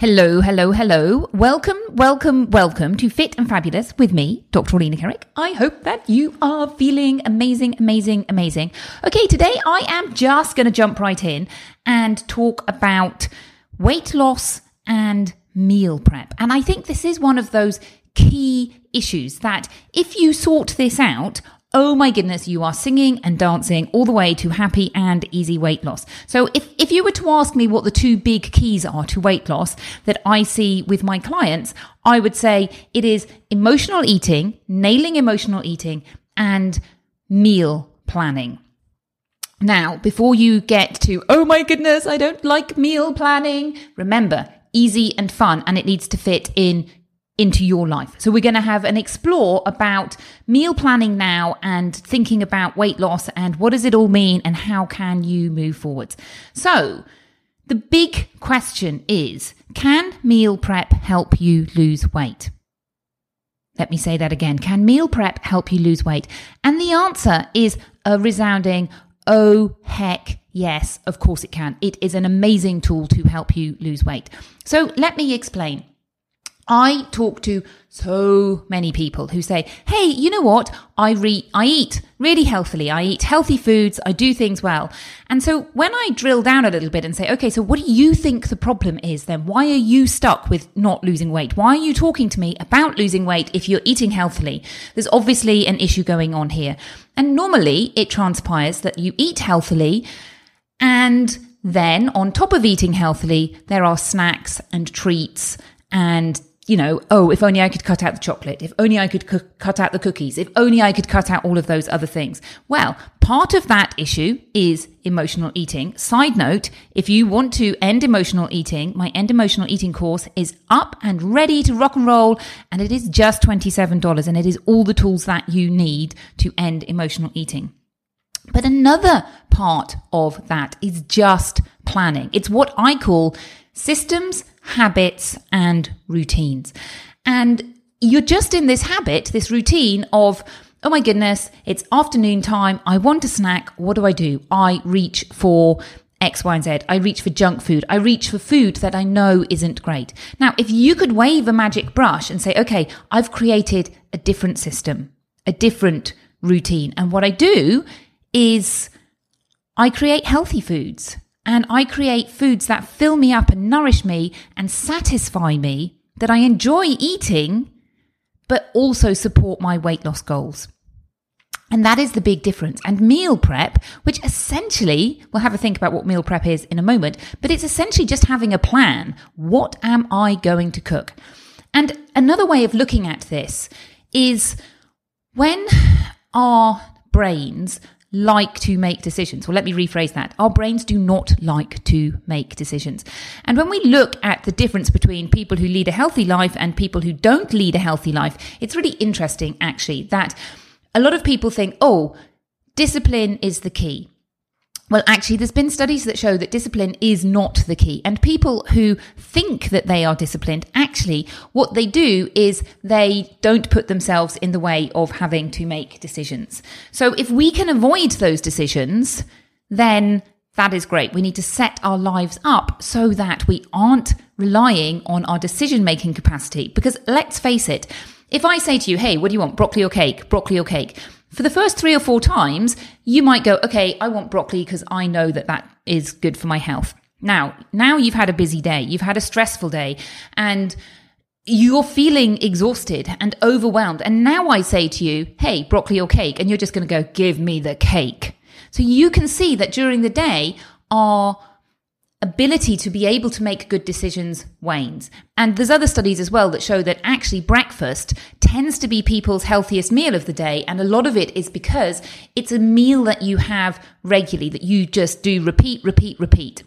Hello, hello, hello. Welcome, welcome, welcome to Fit and Fabulous with me, Dr. Orlena Kerek. I hope that you are feeling amazing, amazing, amazing. Okay, today I am just going to jump right in and talk about weight loss and meal prep. And I think this is one of those key issues that if you sort this out, Oh my goodness, you are singing and dancing all the way to happy and easy weight loss. So if, if you were to ask me what the two big keys are to weight loss that I see with my clients, I would say it is emotional eating, nailing emotional eating and meal planning. Now, before you get to, oh my goodness, I don't like meal planning, remember, easy and fun, and it needs to fit in into your life. So we're going to have an explore about meal planning now and thinking about weight loss and what does it all mean and how can you move forwards. So the big question is, can meal prep help you lose weight? Let me say that again. Can meal prep help you lose weight? And the answer is a resounding, oh heck yes, of course it can. It is an amazing tool to help you lose weight. So let me explain. I talk to so many people who say, Hey, you know what? I re- I eat really healthily. I eat healthy foods. I do things well. And so when I drill down a little bit and say, okay, so what do you think the problem is then? Why are you stuck with not losing weight? Why are you talking to me about losing weight if you're eating healthily? There's obviously an issue going on here. And normally it transpires that you eat healthily and then on top of eating healthily, there are snacks and treats and you know, oh, if only I could cut out the chocolate, if only I could cu- cut out the cookies, if only I could cut out all of those other things. Well, part of that issue is emotional eating. Side note, if you want to end emotional eating, my end emotional eating course is up and ready to rock and roll, and it is just $27, and it is all the tools that you need to end emotional eating. But another part of that is just planning. It's what I call systems habits and routines. And you're just in this habit, this routine of, oh my goodness, it's afternoon time. I want a snack. What do I do? I reach for X, Y, and Z. I reach for junk food. I reach for food that I know isn't great. Now, if you could wave a magic brush and say, okay, I've created a different system, a different routine. And what I do is I create healthy foods and I create foods that fill me up and nourish me and satisfy me that I enjoy eating, but also support my weight loss goals. And that is the big difference. And meal prep, which essentially, we'll have a think about what meal prep is in a moment, but it's essentially just having a plan. What am I going to cook? And another way of looking at this is when our brains like to make decisions. Well, let me rephrase that. Our brains do not like to make decisions. And when we look at the difference between people who lead a healthy life and people who don't lead a healthy life, it's really interesting actually that a lot of people think, oh, discipline is the key. Well, actually, there's been studies that show that discipline is not the key. And people who think that they are disciplined, actually, what they do is they don't put themselves in the way of having to make decisions. So if we can avoid those decisions, then that is great. We need to set our lives up so that we aren't relying on our decision making capacity. Because let's face it, if I say to you, hey, what do you want? Broccoli or cake? Broccoli or cake? For the first three or four times, you might go, okay, I want broccoli because I know that that is good for my health. Now, now you've had a busy day, you've had a stressful day, and you're feeling exhausted and overwhelmed. And now I say to you, hey, broccoli or cake, and you're just going to go, give me the cake. So you can see that during the day, our ability to be able to make good decisions wanes. And there's other studies as well that show that actually breakfast tends to be people's healthiest meal of the day. And a lot of it is because it's a meal that you have regularly, that you just do repeat, repeat, repeat.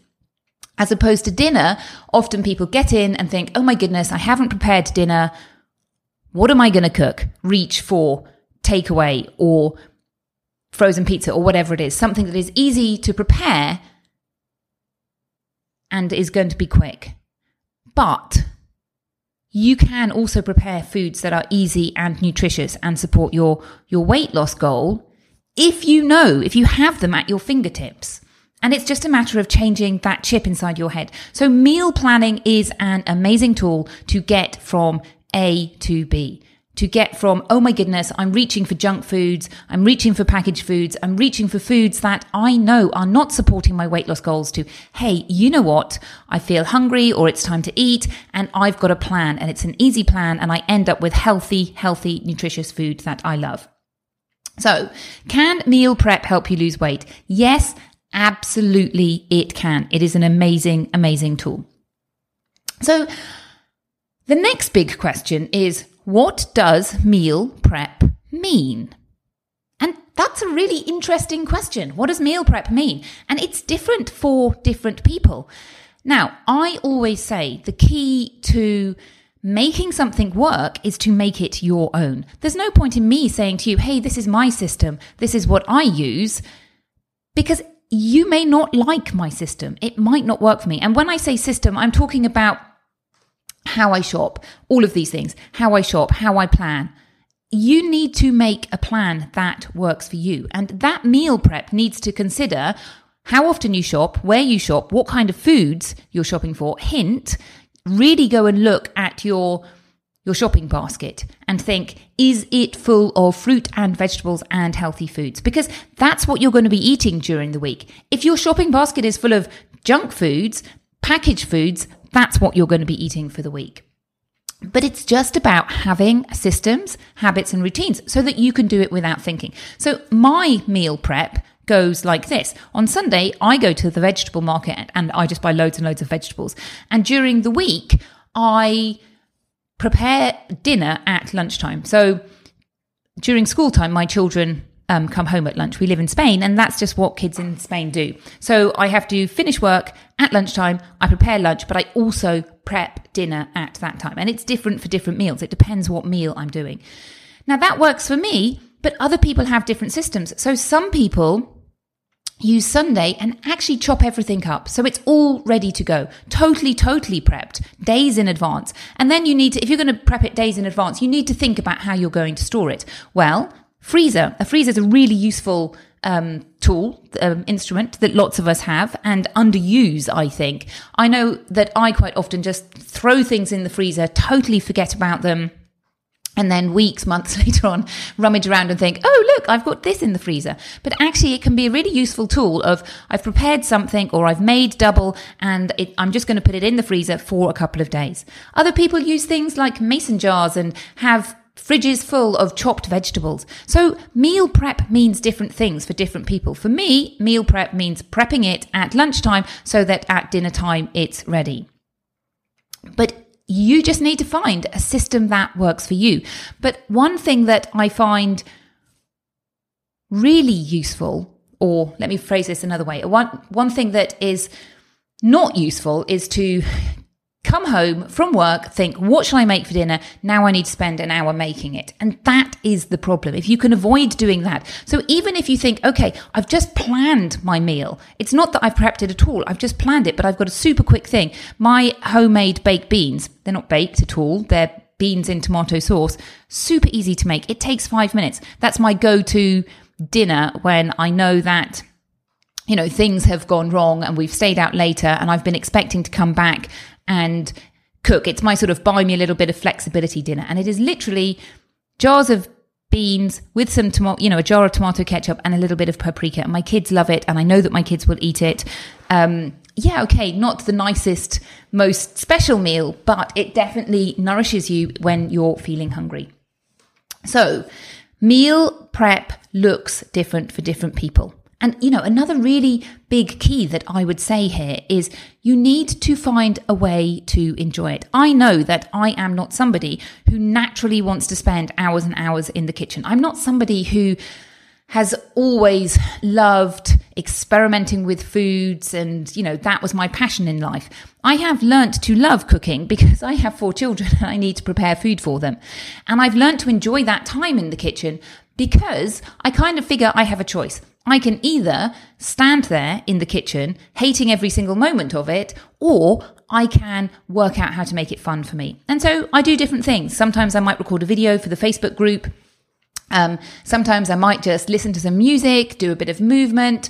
As opposed to dinner, often people get in and think, oh my goodness, I haven't prepared dinner. What am I going to cook? Reach for takeaway or frozen pizza or whatever it is, something that is easy to prepare and is going to be quick. But you can also prepare foods that are easy and nutritious and support your, your weight loss goal if you know, if you have them at your fingertips. And it's just a matter of changing that chip inside your head. So meal planning is an amazing tool to get from A to B to get from, oh my goodness, I'm reaching for junk foods, I'm reaching for packaged foods, I'm reaching for foods that I know are not supporting my weight loss goals to, hey, you know what? I feel hungry or it's time to eat and I've got a plan and it's an easy plan and I end up with healthy, healthy, nutritious food that I love. So can meal prep help you lose weight? Yes, absolutely it can. It is an amazing, amazing tool. So the next big question is, what does meal prep mean? And that's a really interesting question. What does meal prep mean? And it's different for different people. Now, I always say the key to making something work is to make it your own. There's no point in me saying to you, hey, this is my system, this is what I use, because you may not like my system. It might not work for me. And when I say system, I'm talking about how I shop, all of these things, how I shop, how I plan. You need to make a plan that works for you. And that meal prep needs to consider how often you shop, where you shop, what kind of foods you're shopping for. Hint, really go and look at your your shopping basket and think, is it full of fruit and vegetables and healthy foods? Because that's what you're going to be eating during the week. If your shopping basket is full of junk foods, packaged foods, that's what you're going to be eating for the week. But it's just about having systems, habits, and routines so that you can do it without thinking. So my meal prep goes like this. On Sunday, I go to the vegetable market and I just buy loads and loads of vegetables. And during the week, I prepare dinner at lunchtime. So during school time, my children um, come home at lunch. We live in Spain, and that's just what kids in Spain do. So I have to finish work at lunchtime. I prepare lunch, but I also prep dinner at that time. And it's different for different meals. It depends what meal I'm doing. Now that works for me, but other people have different systems. So some people use Sunday and actually chop everything up. So it's all ready to go. Totally, totally prepped days in advance. And then you need to, if you're going to prep it days in advance, you need to think about how you're going to store it. Well, freezer. A freezer is a really useful um, tool, um, instrument that lots of us have and underuse, I think. I know that I quite often just throw things in the freezer, totally forget about them. and then weeks, months later on, rummage around and think, oh, look, I've got this in the freezer. But actually, it can be a really useful tool of I've prepared something or I've made double and it, I'm just going to put it in the freezer for a couple of days. Other people use things like mason jars and have fridges full of chopped vegetables. So meal prep means different things for different people. For me, meal prep means prepping it at lunchtime so that at dinner time it's ready. But you just need to find a system that works for you. But one thing that I find really useful, or let me phrase this another way, one, one thing that is not useful is to come home from work, think, what shall I make for dinner? Now I need to spend an hour making it. And that is the problem. If you can avoid doing that. So even if you think, okay, I've just planned my meal. It's not that I've prepped it at all. I've just planned it, but I've got a super quick thing. My homemade baked beans, they're not baked at all. They're beans in tomato sauce. Super easy to make. It takes five minutes. That's my go to dinner when I know that you know, things have gone wrong and we've stayed out later and I've been expecting to come back and cook. It's my sort of buy me a little bit of flexibility dinner. And it is literally jars of beans with some tomato, you know, a jar of tomato ketchup and a little bit of paprika. And my kids love it. And I know that my kids will eat it. Um, yeah, okay, not the nicest, most special meal, but it definitely nourishes you when you're feeling hungry. So, meal prep looks different for different people. And, you know, another really big key that I would say here is you need to find a way to enjoy it. I know that I am not somebody who naturally wants to spend hours and hours in the kitchen. I'm not somebody who has always loved experimenting with foods and you know that was my passion in life i have learnt to love cooking because i have four children and i need to prepare food for them and i've learnt to enjoy that time in the kitchen because i kind of figure i have a choice I can either stand there in the kitchen, hating every single moment of it, or I can work out how to make it fun for me. And so I do different things. Sometimes I might record a video for the Facebook group. Um, sometimes I might just listen to some music, do a bit of movement.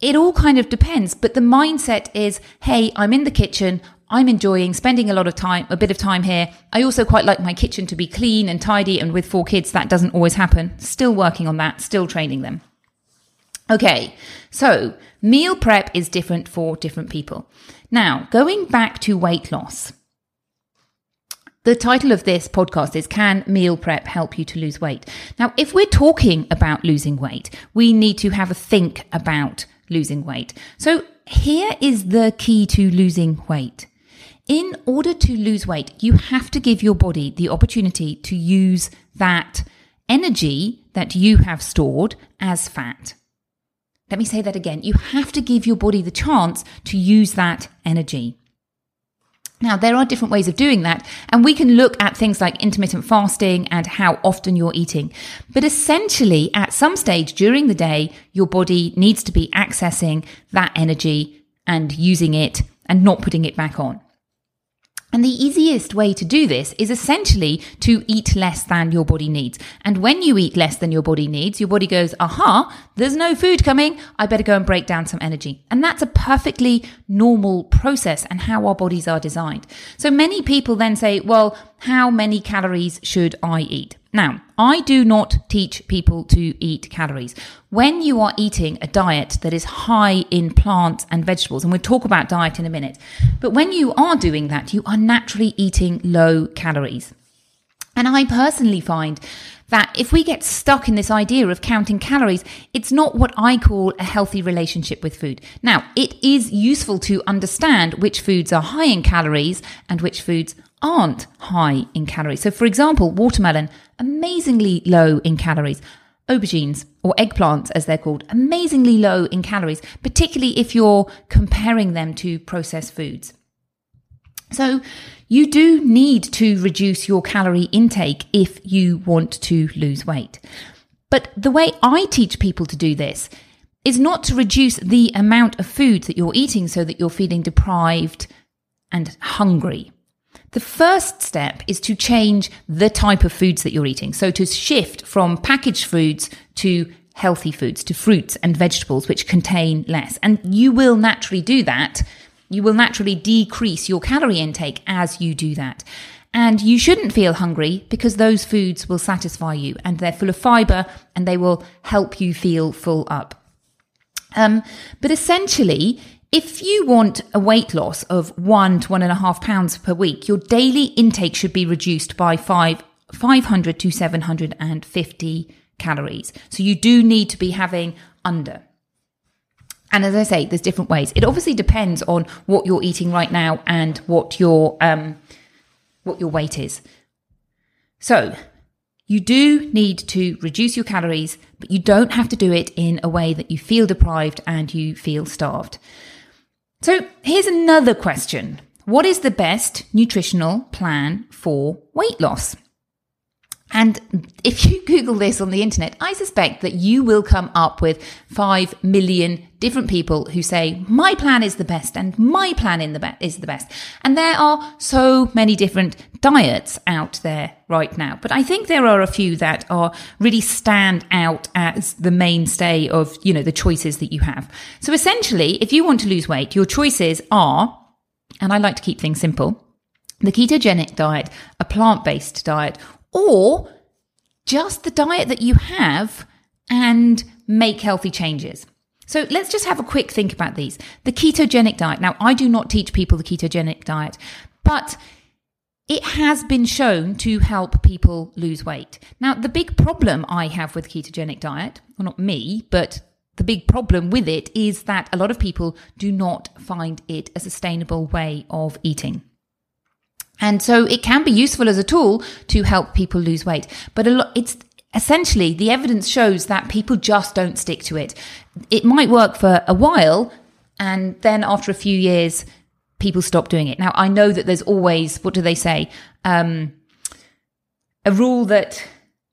It all kind of depends. But the mindset is, hey, I'm in the kitchen. I'm enjoying spending a lot of time, a bit of time here. I also quite like my kitchen to be clean and tidy. And with four kids, that doesn't always happen. Still working on that, still training them. Okay, so meal prep is different for different people. Now, going back to weight loss. The title of this podcast is Can Meal Prep Help You to Lose Weight? Now, if we're talking about losing weight, we need to have a think about losing weight. So, here is the key to losing weight. In order to lose weight, you have to give your body the opportunity to use that energy that you have stored as fat. Let me say that again. You have to give your body the chance to use that energy. Now, there are different ways of doing that, and we can look at things like intermittent fasting and how often you're eating. But essentially, at some stage during the day, your body needs to be accessing that energy and using it and not putting it back on. And the easiest way to do this is essentially to eat less than your body needs. And when you eat less than your body needs, your body goes, aha, there's no food coming. I better go and break down some energy. And that's a perfectly normal process and how our bodies are designed. So many people then say, well, how many calories should I eat? Now, I do not teach people to eat calories. When you are eating a diet that is high in plants and vegetables, and we'll talk about diet in a minute, but when you are doing that, you are naturally eating low calories. And I personally find that if we get stuck in this idea of counting calories, it's not what I call a healthy relationship with food. Now, it is useful to understand which foods are high in calories and which foods aren't high in calories. So, for example, watermelon, amazingly low in calories. Aubergines or eggplants, as they're called, amazingly low in calories, particularly if you're comparing them to processed foods. So, you do need to reduce your calorie intake if you want to lose weight. But the way I teach people to do this is not to reduce the amount of food that you're eating so that you're feeling deprived and hungry. The first step is to change the type of foods that you're eating. So to shift from packaged foods to healthy foods, to fruits and vegetables, which contain less. And you will naturally do that. You will naturally decrease your calorie intake as you do that. And you shouldn't feel hungry because those foods will satisfy you and they're full of fiber and they will help you feel full up. Um, but essentially, if you want a weight loss of one to one and a half pounds per week, your daily intake should be reduced by five, 500 to 750 calories. So you do need to be having under. And as I say, there's different ways. It obviously depends on what you're eating right now and what your um, what your weight is. So you do need to reduce your calories, but you don't have to do it in a way that you feel deprived and you feel starved. So here's another question. What is the best nutritional plan for weight loss? And if you Google this on the internet, I suspect that you will come up with 5 million different people who say, my plan is the best and my plan in the be- is the best. And there are so many different diets out there right now. But I think there are a few that are really stand out as the mainstay of, you know, the choices that you have. So essentially, if you want to lose weight, your choices are, and I like to keep things simple, the ketogenic diet, a plant based diet, or just the diet that you have and make healthy changes. So let's just have a quick think about these. The ketogenic diet. Now, I do not teach people the ketogenic diet, but it has been shown to help people lose weight. Now, the big problem I have with ketogenic diet, well, not me, but the big problem with it is that a lot of people do not find it a sustainable way of eating. And so it can be useful as a tool to help people lose weight, but a lot, it's essentially the evidence shows that people just don't stick to it. It might work for a while and then after a few years, people stop doing it. Now, I know that there's always, what do they say? Um, a rule that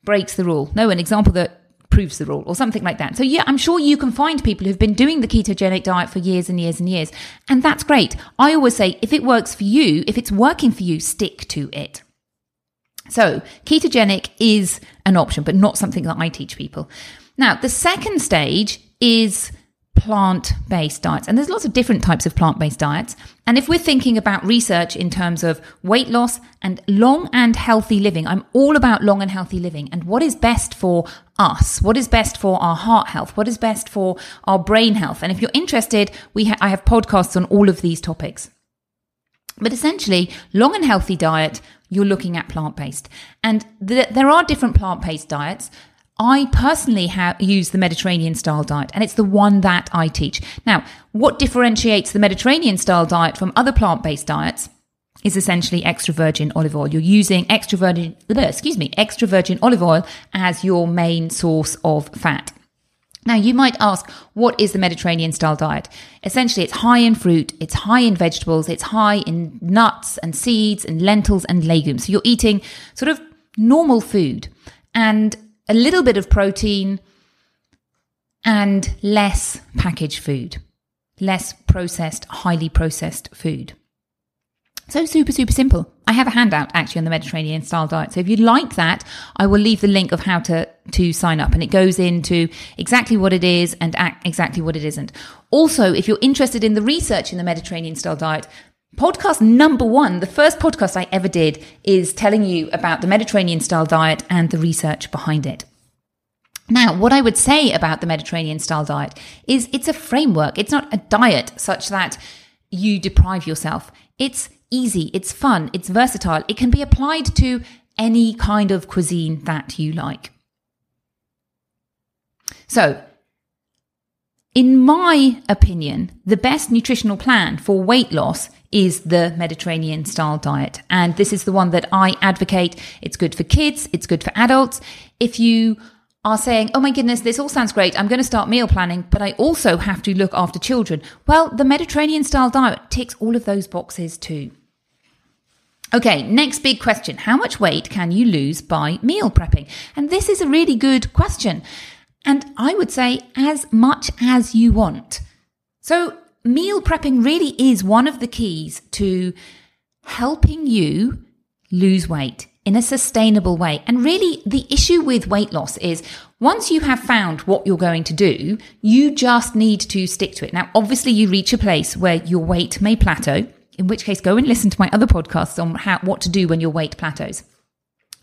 breaks the rule. No, an example that proves the rule or something like that. So yeah, I'm sure you can find people who've been doing the ketogenic diet for years and years and years. And that's great. I always say if it works for you, if it's working for you, stick to it. So ketogenic is an option, but not something that I teach people. Now, the second stage is plant based diets. And there's lots of different types of plant based diets. And if we're thinking about research in terms of weight loss and long and healthy living, I'm all about long and healthy living and what is best for us, what is best for our heart health, what is best for our brain health. And if you're interested, we ha- I have podcasts on all of these topics. But essentially, long and healthy diet, you're looking at plant based. And th- there are different plant based diets. I personally used the Mediterranean style diet, and it's the one that I teach. Now, what differentiates the Mediterranean style diet from other plant based diets? is essentially extra virgin olive oil. You're using extra virgin, excuse me, extra virgin olive oil as your main source of fat. Now, you might ask, what is the Mediterranean style diet? Essentially, it's high in fruit, it's high in vegetables, it's high in nuts and seeds and lentils and legumes. So you're eating sort of normal food. And a little bit of protein and less packaged food, less processed, highly processed food. So super, super simple. I have a handout actually on the Mediterranean style diet. So if you'd like that, I will leave the link of how to, to sign up and it goes into exactly what it is and exactly what it isn't. Also, if you're interested in the research in the Mediterranean style diet, Podcast number one, the first podcast I ever did, is telling you about the Mediterranean style diet and the research behind it. Now, what I would say about the Mediterranean style diet is it's a framework. It's not a diet such that you deprive yourself. It's easy, it's fun, it's versatile. It can be applied to any kind of cuisine that you like. So, in my opinion, the best nutritional plan for weight loss is the Mediterranean style diet. And this is the one that I advocate. It's good for kids. It's good for adults. If you are saying, Oh my goodness, this all sounds great. I'm going to start meal planning, but I also have to look after children. Well, the Mediterranean style diet ticks all of those boxes too. Okay, next big question. How much weight can you lose by meal prepping? And this is a really good question. And I would say as much as you want. So meal prepping really is one of the keys to helping you lose weight in a sustainable way. And really, the issue with weight loss is once you have found what you're going to do, you just need to stick to it. Now, obviously, you reach a place where your weight may plateau in which case go and listen to my other podcasts on how, what to do when your weight plateaus.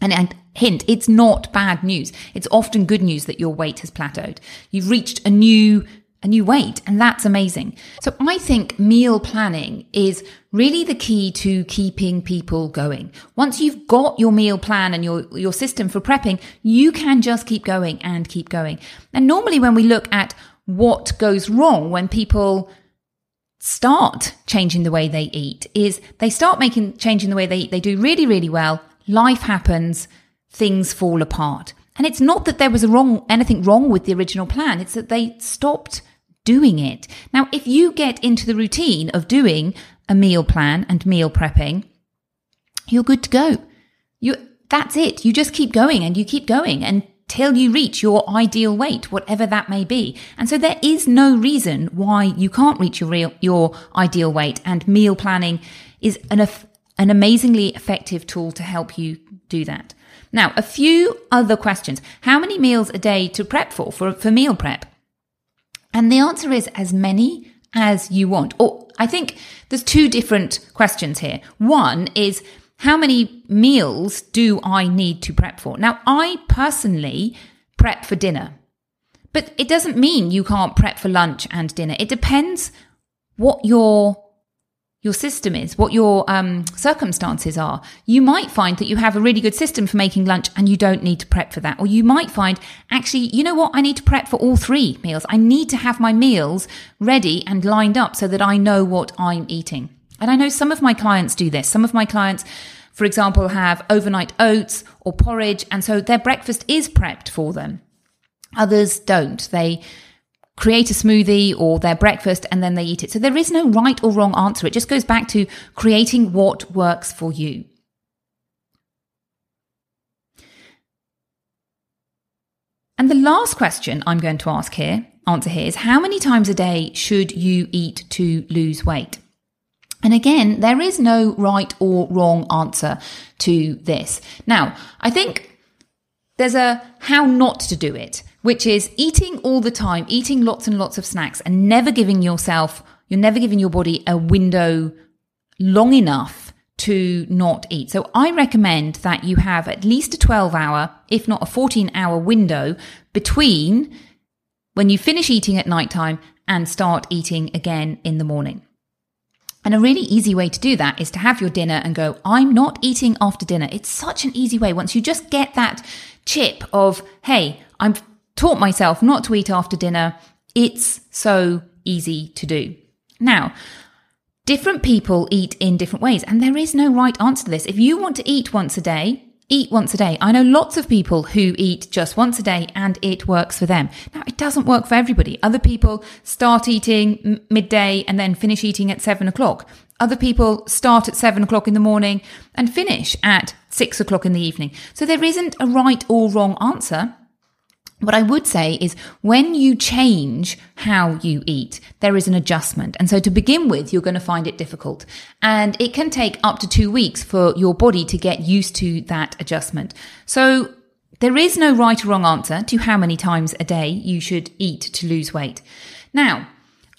And, and hint, it's not bad news. It's often good news that your weight has plateaued. You've reached a new a new weight and that's amazing. So I think meal planning is really the key to keeping people going. Once you've got your meal plan and your, your system for prepping, you can just keep going and keep going. And normally when we look at what goes wrong when people start changing the way they eat is they start making changing the way they eat. They do really, really well life happens, things fall apart. And it's not that there was wrong, anything wrong with the original plan. It's that they stopped doing it. Now, if you get into the routine of doing a meal plan and meal prepping, you're good to go. You, that's it. You just keep going and you keep going until you reach your ideal weight, whatever that may be. And so there is no reason why you can't reach your real, your ideal weight and meal planning is an, an amazingly effective tool to help you do that. Now, a few other questions. How many meals a day to prep for, for, for meal prep? And the answer is as many as you want. Or I think there's two different questions here. One is how many meals do I need to prep for? Now, I personally prep for dinner, but it doesn't mean you can't prep for lunch and dinner. It depends what your your system is, what your um, circumstances are. You might find that you have a really good system for making lunch and you don't need to prep for that. Or you might find, actually, you know what? I need to prep for all three meals. I need to have my meals ready and lined up so that I know what I'm eating. And I know some of my clients do this. Some of my clients, for example, have overnight oats or porridge. And so their breakfast is prepped for them. Others don't. They, create a smoothie or their breakfast and then they eat it. So there is no right or wrong answer. It just goes back to creating what works for you. And the last question I'm going to ask here, answer here is how many times a day should you eat to lose weight? And again, there is no right or wrong answer to this. Now, I think there's a how not to do it which is eating all the time, eating lots and lots of snacks and never giving yourself, you're never giving your body a window long enough to not eat. So I recommend that you have at least a 12 hour, if not a 14 hour window between when you finish eating at nighttime and start eating again in the morning. And a really easy way to do that is to have your dinner and go, I'm not eating after dinner. It's such an easy way. Once you just get that chip of, hey, I'm taught myself not to eat after dinner. It's so easy to do. Now, different people eat in different ways, and there is no right answer to this. If you want to eat once a day, eat once a day. I know lots of people who eat just once a day and it works for them. Now, it doesn't work for everybody. Other people start eating m- midday and then finish eating at seven o'clock. Other people start at seven o'clock in the morning and finish at six o'clock in the evening. So there isn't a right or wrong answer. What I would say is when you change how you eat, there is an adjustment. And so to begin with, you're going to find it difficult. And it can take up to two weeks for your body to get used to that adjustment. So there is no right or wrong answer to how many times a day you should eat to lose weight. Now,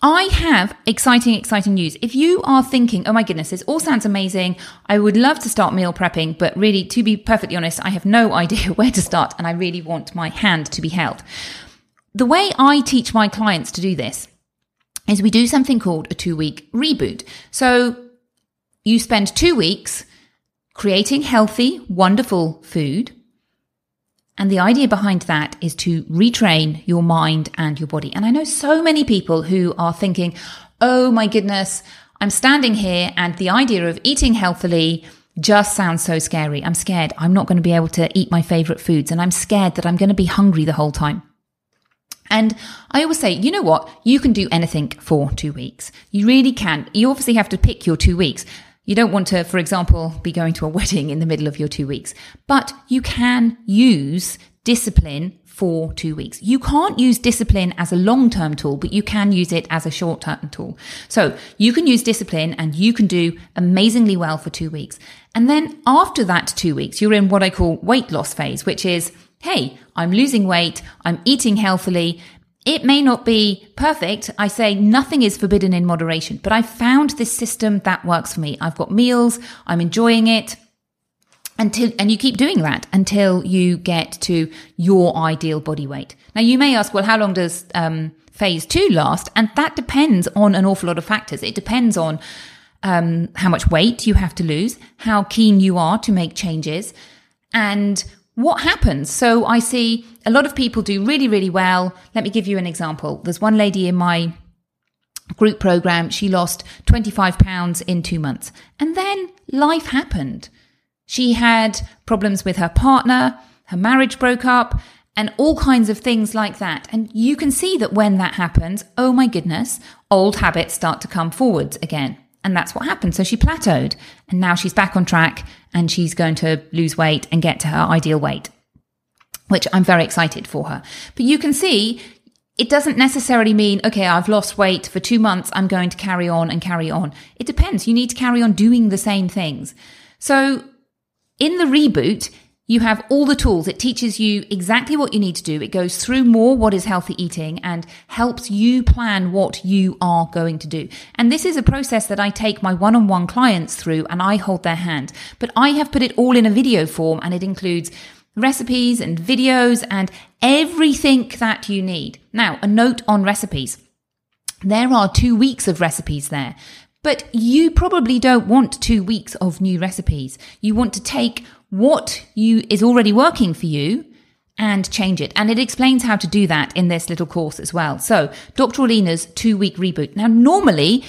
I have exciting, exciting news. If you are thinking, oh my goodness, this all sounds amazing. I would love to start meal prepping, but really, to be perfectly honest, I have no idea where to start and I really want my hand to be held. The way I teach my clients to do this is we do something called a two week reboot. So you spend two weeks creating healthy, wonderful food and the idea behind that is to retrain your mind and your body. And I know so many people who are thinking, oh my goodness, I'm standing here and the idea of eating healthily just sounds so scary. I'm scared I'm not going to be able to eat my favorite foods and I'm scared that I'm going to be hungry the whole time. And I always say, you know what? You can do anything for two weeks. You really can. You obviously have to pick your two weeks. You don't want to, for example, be going to a wedding in the middle of your two weeks, but you can use discipline for two weeks. You can't use discipline as a long term tool, but you can use it as a short term tool. So you can use discipline and you can do amazingly well for two weeks. And then after that two weeks, you're in what I call weight loss phase, which is, Hey, I'm losing weight. I'm eating healthily it may not be perfect. I say nothing is forbidden in moderation, but I found this system that works for me. I've got meals. I'm enjoying it until, and you keep doing that until you get to your ideal body weight. Now you may ask, well, how long does, um, phase two last? And that depends on an awful lot of factors. It depends on, um, how much weight you have to lose, how keen you are to make changes and what happens? So I see a lot of people do really, really well. Let me give you an example. There's one lady in my group program. She lost 25 pounds in two months and then life happened. She had problems with her partner. Her marriage broke up and all kinds of things like that. And you can see that when that happens, oh my goodness, old habits start to come forwards again. And that's what happened. So she plateaued and now she's back on track and she's going to lose weight and get to her ideal weight, which I'm very excited for her. But you can see it doesn't necessarily mean, okay, I've lost weight for two months. I'm going to carry on and carry on. It depends. You need to carry on doing the same things. So in the reboot, you have all the tools. It teaches you exactly what you need to do. It goes through more what is healthy eating and helps you plan what you are going to do. And this is a process that I take my one-on-one clients through and I hold their hand. But I have put it all in a video form and it includes recipes and videos and everything that you need. Now, a note on recipes. There are two weeks of recipes there. But you probably don't want two weeks of new recipes. You want to take what you is already working for you and change it. And it explains how to do that in this little course as well. So Dr. Orlena's two week reboot. Now, normally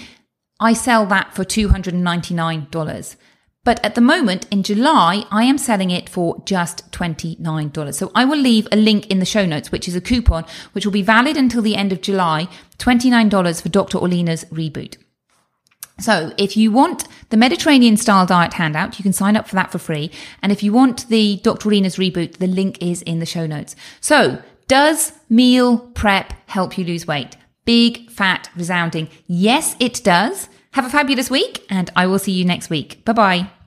I sell that for $299. But at the moment in July, I am selling it for just $29. So I will leave a link in the show notes, which is a coupon, which will be valid until the end of July, $29 for Dr. Orlena's reboot. So if you want the Mediterranean style diet handout, you can sign up for that for free. And if you want the Dr. Orlena's reboot, the link is in the show notes. So does meal prep help you lose weight? Big, fat, resounding. Yes, it does. Have a fabulous week and I will see you next week. Bye bye.